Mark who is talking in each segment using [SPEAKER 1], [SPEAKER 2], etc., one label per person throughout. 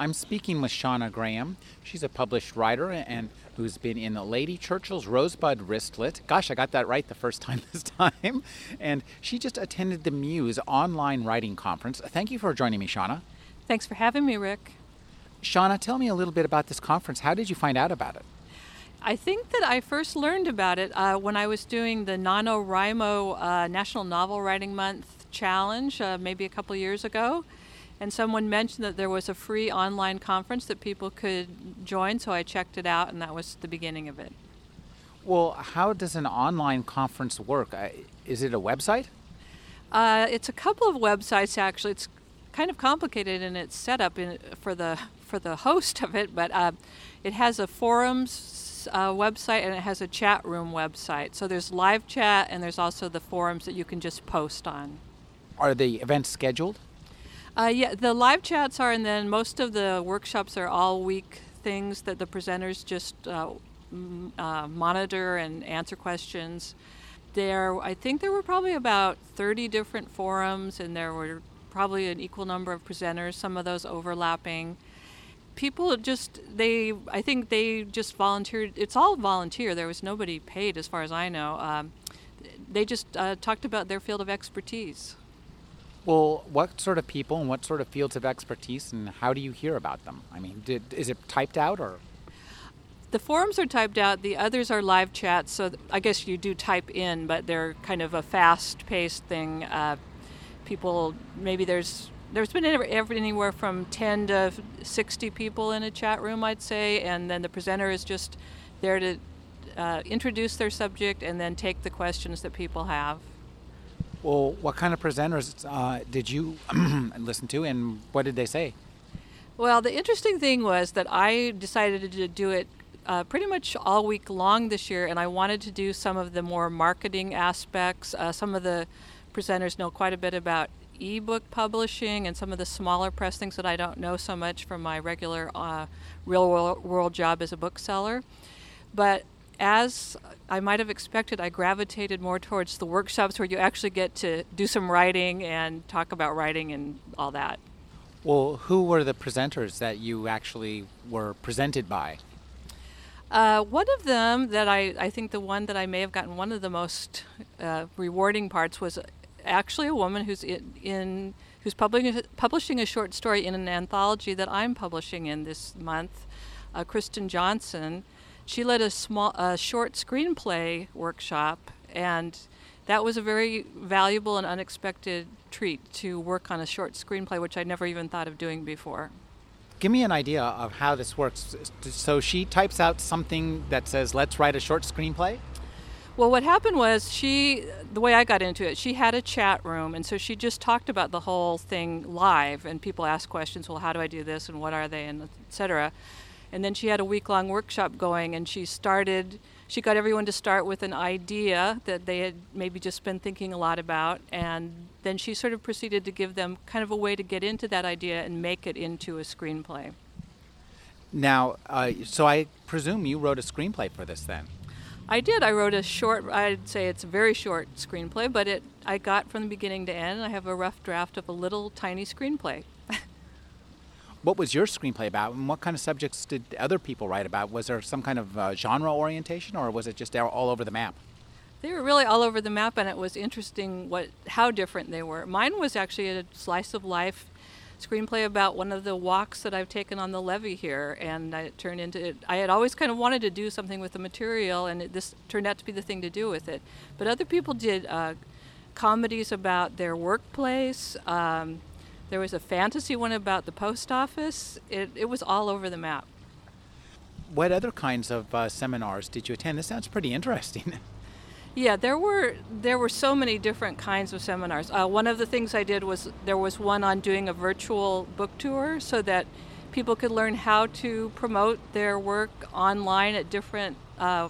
[SPEAKER 1] I'm speaking with Shauna Graham. She's a published writer and who's been in Lady Churchill's Rosebud Wristlet. Gosh, I got that right the first time this time. And she just attended the Muse online writing conference. Thank you for joining me, Shauna.
[SPEAKER 2] Thanks for having me, Rick.
[SPEAKER 1] Shauna, tell me a little bit about this conference. How did you find out about it?
[SPEAKER 2] I think that I first learned about it uh, when I was doing the NaNoWriMo uh, National Novel Writing Month Challenge, uh, maybe a couple years ago and someone mentioned that there was a free online conference that people could join, so I checked it out, and that was the beginning of it.
[SPEAKER 1] Well, how does an online conference work? Is it a website?
[SPEAKER 2] Uh, it's a couple of websites actually. It's kind of complicated in its setup in, for the for the host of it, but uh, it has a forums uh, website and it has a chat room website. So there's live chat and there's also the forums that you can just post on.
[SPEAKER 1] Are the events scheduled?
[SPEAKER 2] Uh, yeah, the live chats are, and then most of the workshops are all week things that the presenters just uh, uh, monitor and answer questions. There, I think there were probably about 30 different forums, and there were probably an equal number of presenters, some of those overlapping. People just, they, I think they just volunteered. It's all volunteer. There was nobody paid, as far as I know. Um, they just uh, talked about their field of expertise.
[SPEAKER 1] Well, what sort of people and what sort of fields of expertise, and how do you hear about them? I mean, did, is it typed out or?
[SPEAKER 2] The forums are typed out. The others are live chats. So I guess you do type in, but they're kind of a fast-paced thing. Uh, people, maybe there's there's been anywhere from 10 to 60 people in a chat room, I'd say, and then the presenter is just there to uh, introduce their subject and then take the questions that people have.
[SPEAKER 1] Well, what kind of presenters uh, did you listen to, and what did they say?
[SPEAKER 2] Well, the interesting thing was that I decided to do it uh, pretty much all week long this year, and I wanted to do some of the more marketing aspects. Uh, some of the presenters know quite a bit about ebook publishing and some of the smaller press things that I don't know so much from my regular uh, real world, world job as a bookseller. But as I might have expected, I gravitated more towards the workshops where you actually get to do some writing and talk about writing and all that.
[SPEAKER 1] Well, who were the presenters that you actually were presented by?
[SPEAKER 2] Uh, one of them that I, I think the one that I may have gotten one of the most uh, rewarding parts was actually a woman who's in, in who's publishing publishing a short story in an anthology that I'm publishing in this month, uh, Kristen Johnson she led a small, a short screenplay workshop, and that was a very valuable and unexpected treat to work on a short screenplay, which I never even thought of doing before.
[SPEAKER 1] Give me an idea of how this works. So she types out something that says, "Let's write a short screenplay."
[SPEAKER 2] Well, what happened was she, the way I got into it, she had a chat room, and so she just talked about the whole thing live, and people asked questions. Well, how do I do this, and what are they, and etc. And then she had a week long workshop going, and she started, she got everyone to start with an idea that they had maybe just been thinking a lot about. And then she sort of proceeded to give them kind of a way to get into that idea and make it into a screenplay.
[SPEAKER 1] Now, uh, so I presume you wrote a screenplay for this then?
[SPEAKER 2] I did. I wrote a short, I'd say it's a very short screenplay, but it I got from the beginning to end. I have a rough draft of a little tiny screenplay.
[SPEAKER 1] What was your screenplay about and what kind of subjects did other people write about was there some kind of uh, genre orientation or was it just all over the map
[SPEAKER 2] they were really all over the map and it was interesting what how different they were mine was actually a slice of life screenplay about one of the walks that I've taken on the levee here, and it turned into. It. I had always kind of wanted to do something with the material, and it, this turned out to be the thing to do with it. But other people did uh, comedies about their workplace, um, there was a fantasy one about the post office. It, it was all over the map.
[SPEAKER 1] What other kinds of uh, seminars did you attend? This sounds pretty interesting.
[SPEAKER 2] Yeah, there were there were so many different kinds of seminars. Uh, one of the things I did was there was one on doing a virtual book tour so that people could learn how to promote their work online at different uh,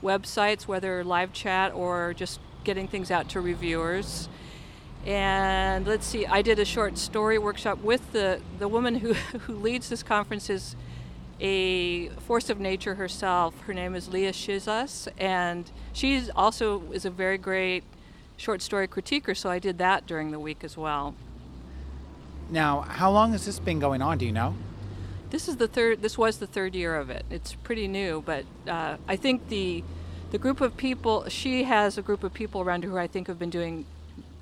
[SPEAKER 2] websites, whether live chat or just getting things out to reviewers. And let's see, I did a short story workshop with the, the woman who, who leads this conference is a force of nature herself. Her name is Lea Schizas, and she also is a very great short story critiquer, so I did that during the week as well.
[SPEAKER 1] Now, how long has this been going on? Do you know?
[SPEAKER 2] This is the third. This was the third year of it. It's pretty new, but uh, I think the the group of people she has a group of people around her who I think have been doing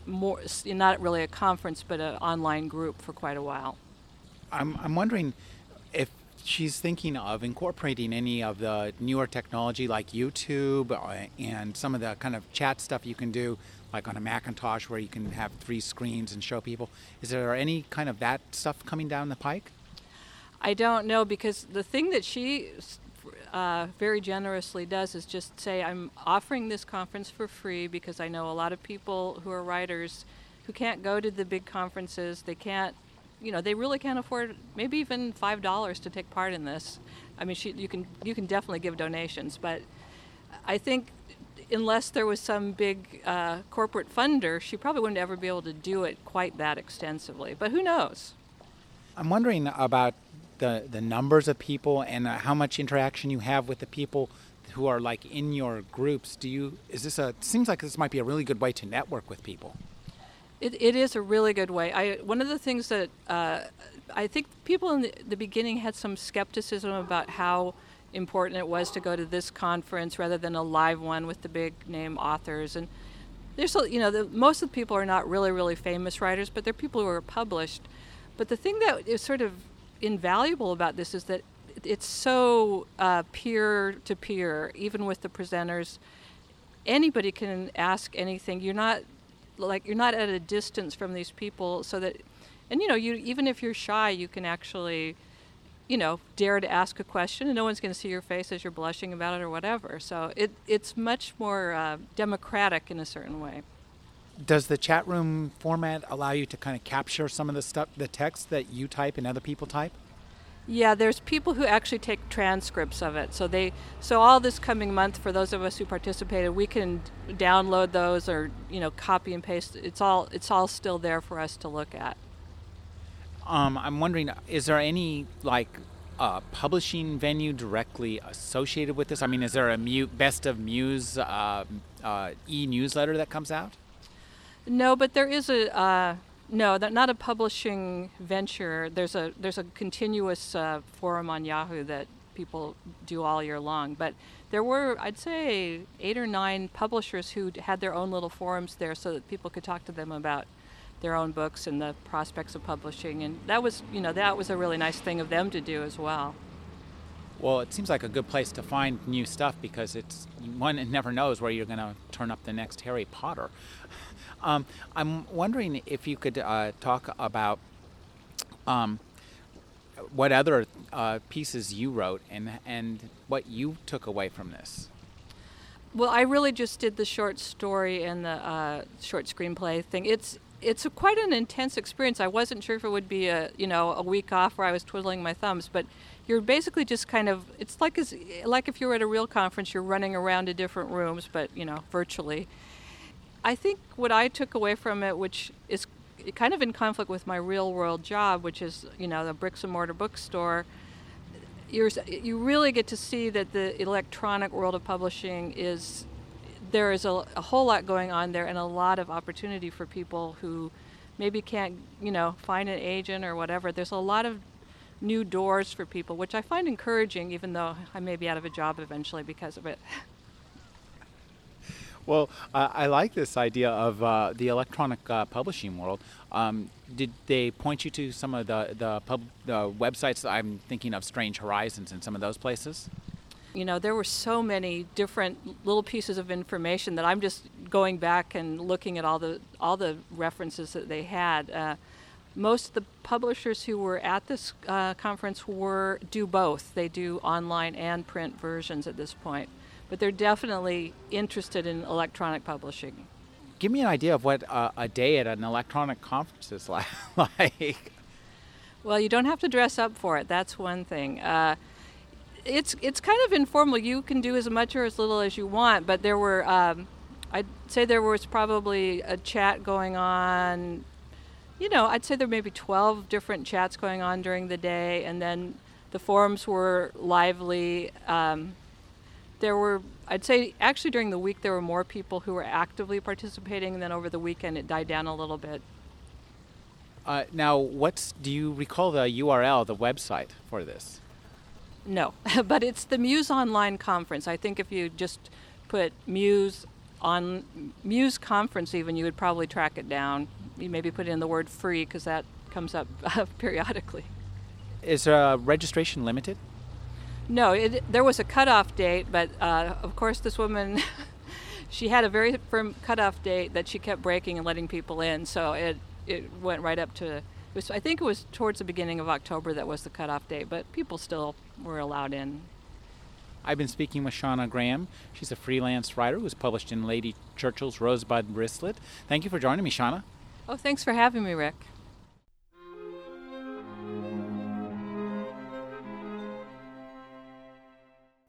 [SPEAKER 2] more. Not really a conference, but an online group for quite a while.
[SPEAKER 1] I'm I'm wondering if she's thinking of incorporating any of the newer technology like YouTube uh, and some of the kind of chat stuff you can do like on a Macintosh where you can have three screens and show people. Is there any kind of that stuff coming down the pike?
[SPEAKER 2] I don't know because the thing that she uh, very generously does is just say, I'm offering this conference for free because I know a lot of people who are writers who can't go to the big conferences. They can't, you know, they really can't afford maybe even five dollars to take part in this. I mean, she, you can you can definitely give donations, but I think unless there was some big uh, corporate funder, she probably wouldn't ever be able to do it quite that extensively. But who knows?
[SPEAKER 1] I'm wondering about the the numbers of people and uh, how much interaction you have with the people who are like in your groups. Do you is this a seems like this might be a really good way to network with people?
[SPEAKER 2] It, it is a really good way. I one of the things that uh, I think people in the, the beginning had some skepticism about how important it was to go to this conference rather than a live one with the big name authors and there's you know the, most of the people are not really really famous writers but they're people who are published but the thing that is sort of invaluable about this is that it's so peer to peer, even with the presenters. Anybody can ask anything. You're not like you're not at a distance from these people, so that, and you know, you even if you're shy, you can actually, you know, dare to ask a question, and no one's going to see your face as you're blushing about it or whatever. So it it's much more uh, democratic in a certain way.
[SPEAKER 1] Does the chat room format allow you to kind of capture some of the stuff, the text that you type and other people type?
[SPEAKER 2] Yeah, there's people who actually take transcripts of it. So they, so all this coming month, for those of us who participated, we can download those or you know copy and paste. It's all it's all still there for us to look at.
[SPEAKER 1] Um, I'm wondering, is there any like uh, publishing venue directly associated with this? I mean, is there a mu- best of Muse uh, uh, e newsletter that comes out?
[SPEAKER 2] No, but there is a uh, no, not a publishing venture. There's a there's a continuous uh, forum on Yahoo that people do all year long. But there were, I'd say, eight or nine publishers who had their own little forums there, so that people could talk to them about their own books and the prospects of publishing. And that was, you know, that was a really nice thing of them to do as well.
[SPEAKER 1] Well, it seems like a good place to find new stuff because it's one never knows where you're going to turn up the next Harry Potter. Um, I'm wondering if you could uh, talk about um, what other uh, pieces you wrote and and what you took away from this.
[SPEAKER 2] Well, I really just did the short story and the uh, short screenplay thing. It's it's quite an intense experience. I wasn't sure if it would be a you know a week off where I was twiddling my thumbs, but you're basically just kind of it's like as like if you were at a real conference, you're running around to different rooms, but you know virtually I think what I took away from it, which is kind of in conflict with my real world job, which is you know the bricks and mortar bookstore. You're, you really get to see that the electronic world of publishing is there is a, a whole lot going on there and a lot of opportunity for people who maybe can't you know find an agent or whatever. There's a lot of new doors for people, which I find encouraging, even though I may be out of a job eventually because of it.
[SPEAKER 1] Well, uh, I like this idea of uh, the electronic uh, publishing world. Um, did they point you to some of the the, pub, the websites? I'm thinking of Strange Horizons and some of those places.
[SPEAKER 2] You know, there were so many different little pieces of information that I'm just going back and looking at all the all the references that they had. Uh, most of the publishers who were at this uh, conference were do both. They do online and print versions at this point but they're definitely interested in electronic publishing.
[SPEAKER 1] Give me an idea of what uh, a day at an electronic conference is like.
[SPEAKER 2] Well, you don't have to dress up for it. That's one thing. Uh, it's it's kind of informal. You can do as much or as little as you want, but there were um, I'd say there was probably a chat going on. You know, I'd say there may be 12 different chats going on during the day, and then the forums were lively. Um, there were, I'd say, actually during the week there were more people who were actively participating, and then over the weekend it died down a little bit.
[SPEAKER 1] Uh, now, what's do you recall the URL, the website for this?
[SPEAKER 2] No, but it's the Muse Online Conference. I think if you just put Muse on Muse Conference, even you would probably track it down. You maybe put in the word free because that comes up periodically.
[SPEAKER 1] Is uh, registration limited?
[SPEAKER 2] No, it, there was a cutoff date, but uh, of course, this woman. she had a very firm cutoff date that she kept breaking and letting people in, so it it went right up to. Was, I think it was towards the beginning of October that was the cutoff date, but people still were allowed in.
[SPEAKER 1] I've been speaking with Shauna Graham. She's a freelance writer who's published in Lady Churchill's Rosebud Bracelet. Thank you for joining me, Shauna.
[SPEAKER 2] Oh, thanks for having me, Rick.